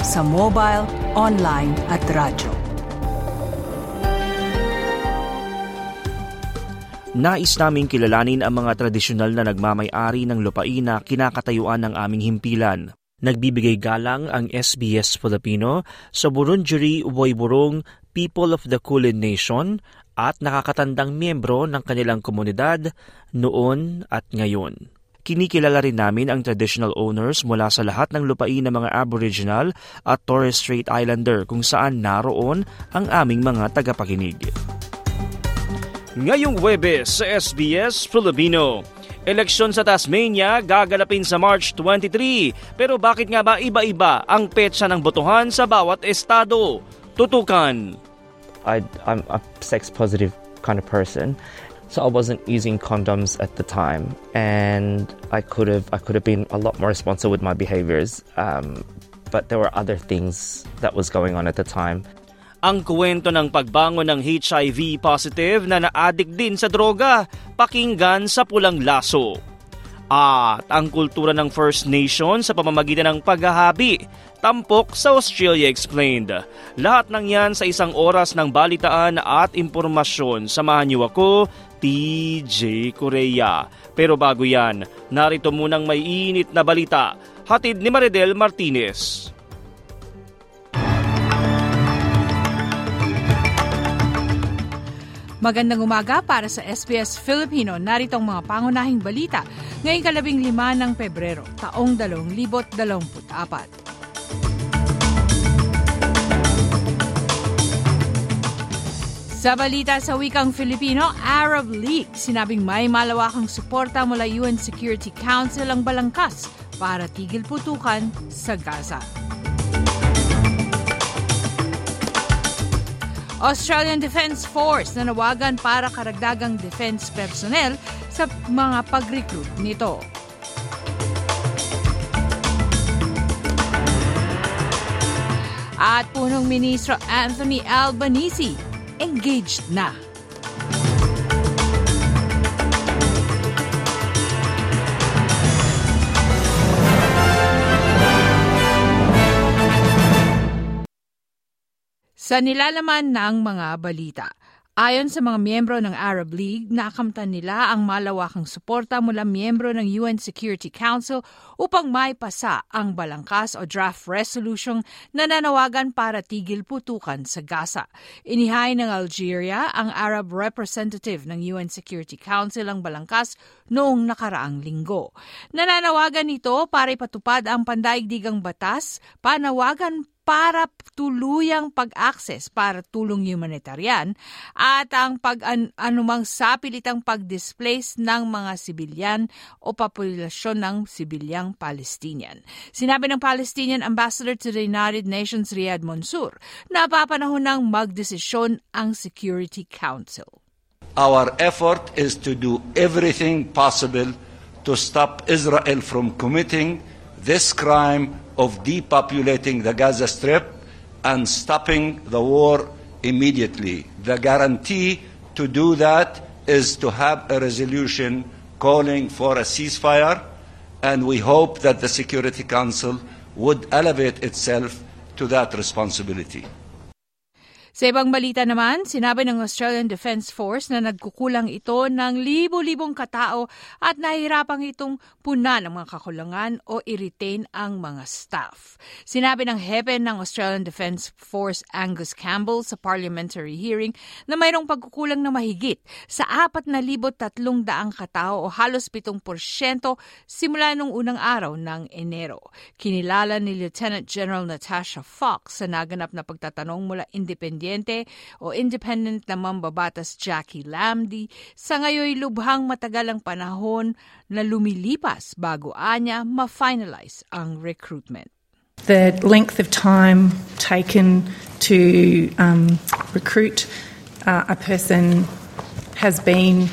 sa mobile, online at radyo. Nais naming kilalanin ang mga tradisyonal na nagmamay-ari ng lupain na kinakatayuan ng aming himpilan. Nagbibigay galang ang SBS Filipino sa Burundjeri Woiburong People of the Kulin Nation at nakakatandang miyembro ng kanilang komunidad noon at ngayon. Kinikilala rin namin ang traditional owners mula sa lahat ng lupain ng mga Aboriginal at Torres Strait Islander kung saan naroon ang aming mga tagapakinig. Ngayong Webes sa SBS Filipino, Eleksyon sa Tasmania gagalapin sa March 23. Pero bakit nga ba iba-iba ang petsa ng botohan sa bawat estado? Tutukan. I, I'm a sex positive kind of person. So I wasn't using condoms at the time, and I could have I could have been a lot more responsible with my behaviors. Um, but there were other things that was going on at the time. Ang kwento ng pagbangon ng HIV positive na na-addict din sa droga, pakinggan sa pulang laso. At ang kultura ng First Nation sa pamamagitan ng paghahabi, tampok sa Australia Explained. Lahat ng yan sa isang oras ng balitaan at impormasyon. Samahan niyo ako, TJ Korea. Pero bago yan, narito munang may init na balita. Hatid ni Maridel Martinez. Magandang umaga para sa SBS Filipino. Narito ang mga pangunahing balita ngayong kalabing lima ng Pebrero, taong 2024. Sa balita sa wikang Filipino, Arab League, sinabing may malawakang suporta mula UN Security Council ang balangkas para tigil putukan sa Gaza. Australian Defence Force nanawagan para karagdagang defense personnel sa mga pag-recruit nito. At punong ministro Anthony Albanese engaged na Sa nilalaman ng mga balita, Ayon sa mga miyembro ng Arab League, nakamtan nila ang malawakang suporta mula miyembro ng UN Security Council upang maipasa ang balangkas o draft resolution na nanawagan para tigil putukan sa Gaza. Inihay ng Algeria ang Arab representative ng UN Security Council ang balangkas noong nakaraang linggo. Nananawagan ito para ipatupad ang pandaigdigang batas, panawagan para tuluyang pag-access para tulong humanitarian at ang pag -an anumang sapilitang pag-displace ng mga sibilyan o populasyon ng sibilyang Palestinian. Sinabi ng Palestinian Ambassador to the United Nations Riyad Mansour na papanahon ng magdesisyon ang Security Council. Our effort is to do everything possible to stop Israel from committing this crime of depopulating the Gaza Strip and stopping the war immediately. The guarantee to do that is to have a resolution calling for a ceasefire, and we hope that the Security Council would elevate itself to that responsibility. Sa ibang balita naman, sinabi ng Australian Defence Force na nagkukulang ito ng libo-libong katao at nahihirapang itong puna ng mga kakulangan o i-retain ang mga staff. Sinabi ng hepe ng Australian Defence Force Angus Campbell sa parliamentary hearing na mayroong pagkukulang na mahigit sa 4,300 katao o halos 7% simula nung unang araw ng Enero. Kinilala ni Lieutenant General Natasha Fox sa naganap na pagtatanong mula Independent Presidente o independent na mambabatas Jackie Lamdi, sa ngayoy lubhang matagal ang panahon na lumilipas bago anya ma-finalize ang recruitment. The length of time taken to um, recruit uh, a person has been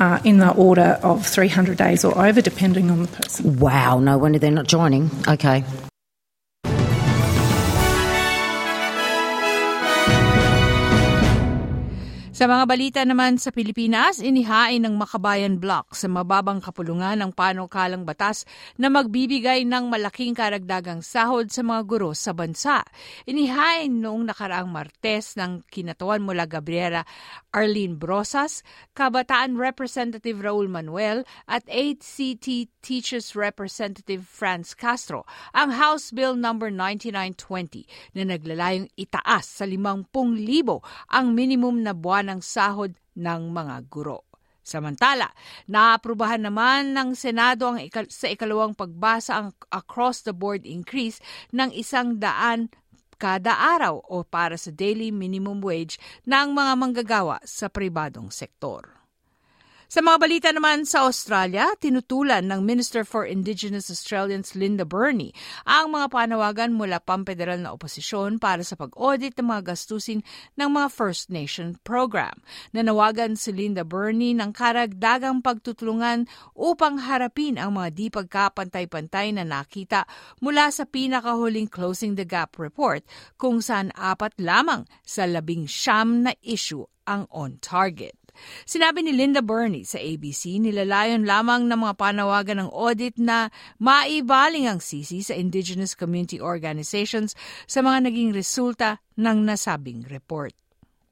uh, in the order of 300 days or over, depending on the person. Wow, no wonder they're not joining. Okay. Sa mga balita naman sa Pilipinas, inihain ng Makabayan Block sa mababang kapulungan ng panukalang batas na magbibigay ng malaking karagdagang sahod sa mga guro sa bansa. Inihain noong nakaraang Martes ng kinatawan mula Gabriela Arlene Brosas, Kabataan Representative Raul Manuel at ACT Teachers Representative Franz Castro ang House Bill No. 9920 na naglalayong itaas sa 50,000 ang minimum na buwan ng sahod ng mga guro. Samantala, naaprubahan naman ng Senado ang ikal- sa ikalawang pagbasa ang across-the-board increase ng isang daan kada araw o para sa daily minimum wage ng mga manggagawa sa pribadong sektor. Sa mga balita naman sa Australia, tinutulan ng Minister for Indigenous Australians Linda Burney ang mga panawagan mula pampederal na oposisyon para sa pag-audit ng mga gastusin ng mga First Nation program. Nanawagan si Linda Burney ng karagdagang pagtutulungan upang harapin ang mga di pagkapantay-pantay na nakita mula sa pinakahuling Closing the Gap report kung saan apat lamang sa labing siyam na issue ang on target. Sinabi ni Linda Burney sa ABC, nilalayon lamang ng mga panawagan ng audit na maibaling ang sisi sa indigenous community organizations sa mga naging resulta ng nasabing report.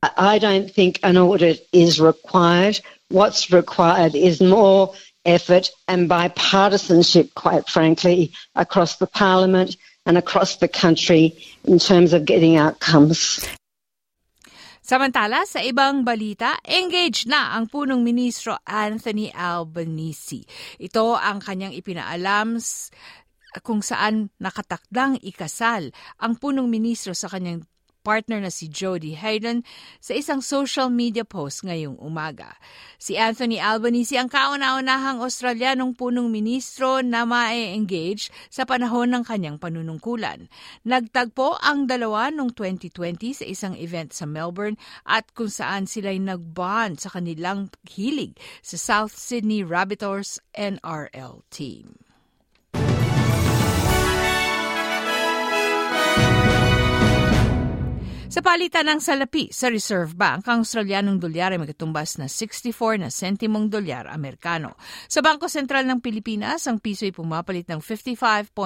I don't think an audit is required. What's required is more effort and bipartisanship, quite frankly, across the parliament and across the country in terms of getting outcomes. Samantala, sa ibang balita, engaged na ang punong ministro Anthony Albanese. Ito ang kanyang ipinaalam kung saan nakatakdang ikasal ang punong ministro sa kanyang partner na si Jody Hayden sa isang social media post ngayong umaga. Si Anthony Albanese ang kauna-unahang Australianong punong ministro na ma-engage sa panahon ng kanyang panunungkulan. Nagtagpo ang dalawa noong 2020 sa isang event sa Melbourne at kung saan sila'y nagbond sa kanilang hilig sa South Sydney Rabbitohs NRL team. Sa palitan ng salapi sa Reserve Bank, ang Australianong dolyar ay magkatumbas na 64 na sentimong dolyar Amerikano. Sa Bangko Sentral ng Pilipinas, ang piso ay pumapalit ng 55.96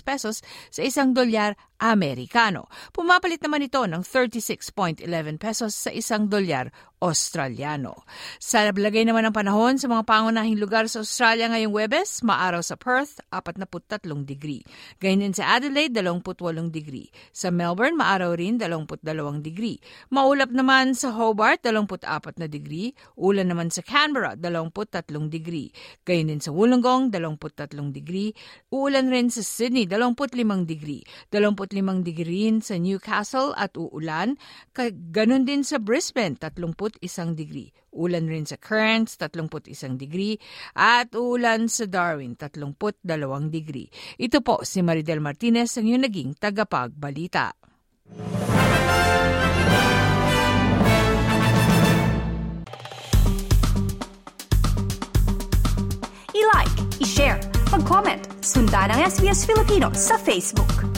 pesos sa isang dolyar Amerikano. Pumapalit naman ito ng 36.11 pesos sa isang dolyar Australiano. Sa lagay naman ng panahon sa mga pangunahing lugar sa Australia ngayong Webes, maaraw sa Perth, 43 degree. Ganyan sa Adelaide, 28 degree. Sa Melbourne, maaraw rin, 22 degree. Maulap naman sa Hobart, 24 na degree. Ulan naman sa Canberra, 23 degree. Ganyan din sa Wollongong, 23 degree. Uulan rin sa Sydney, 25 degree. 25 degree rin sa Newcastle at uulan. Ganon din sa Brisbane, 30 31 degree. Ulan rin sa Cairns, 31 degree. At ulan sa Darwin, 32 degree. Ito po si Maridel Martinez ang iyong naging tagapagbalita. I-like, i-share, mag-comment, sundan ang SBS Filipino sa Facebook.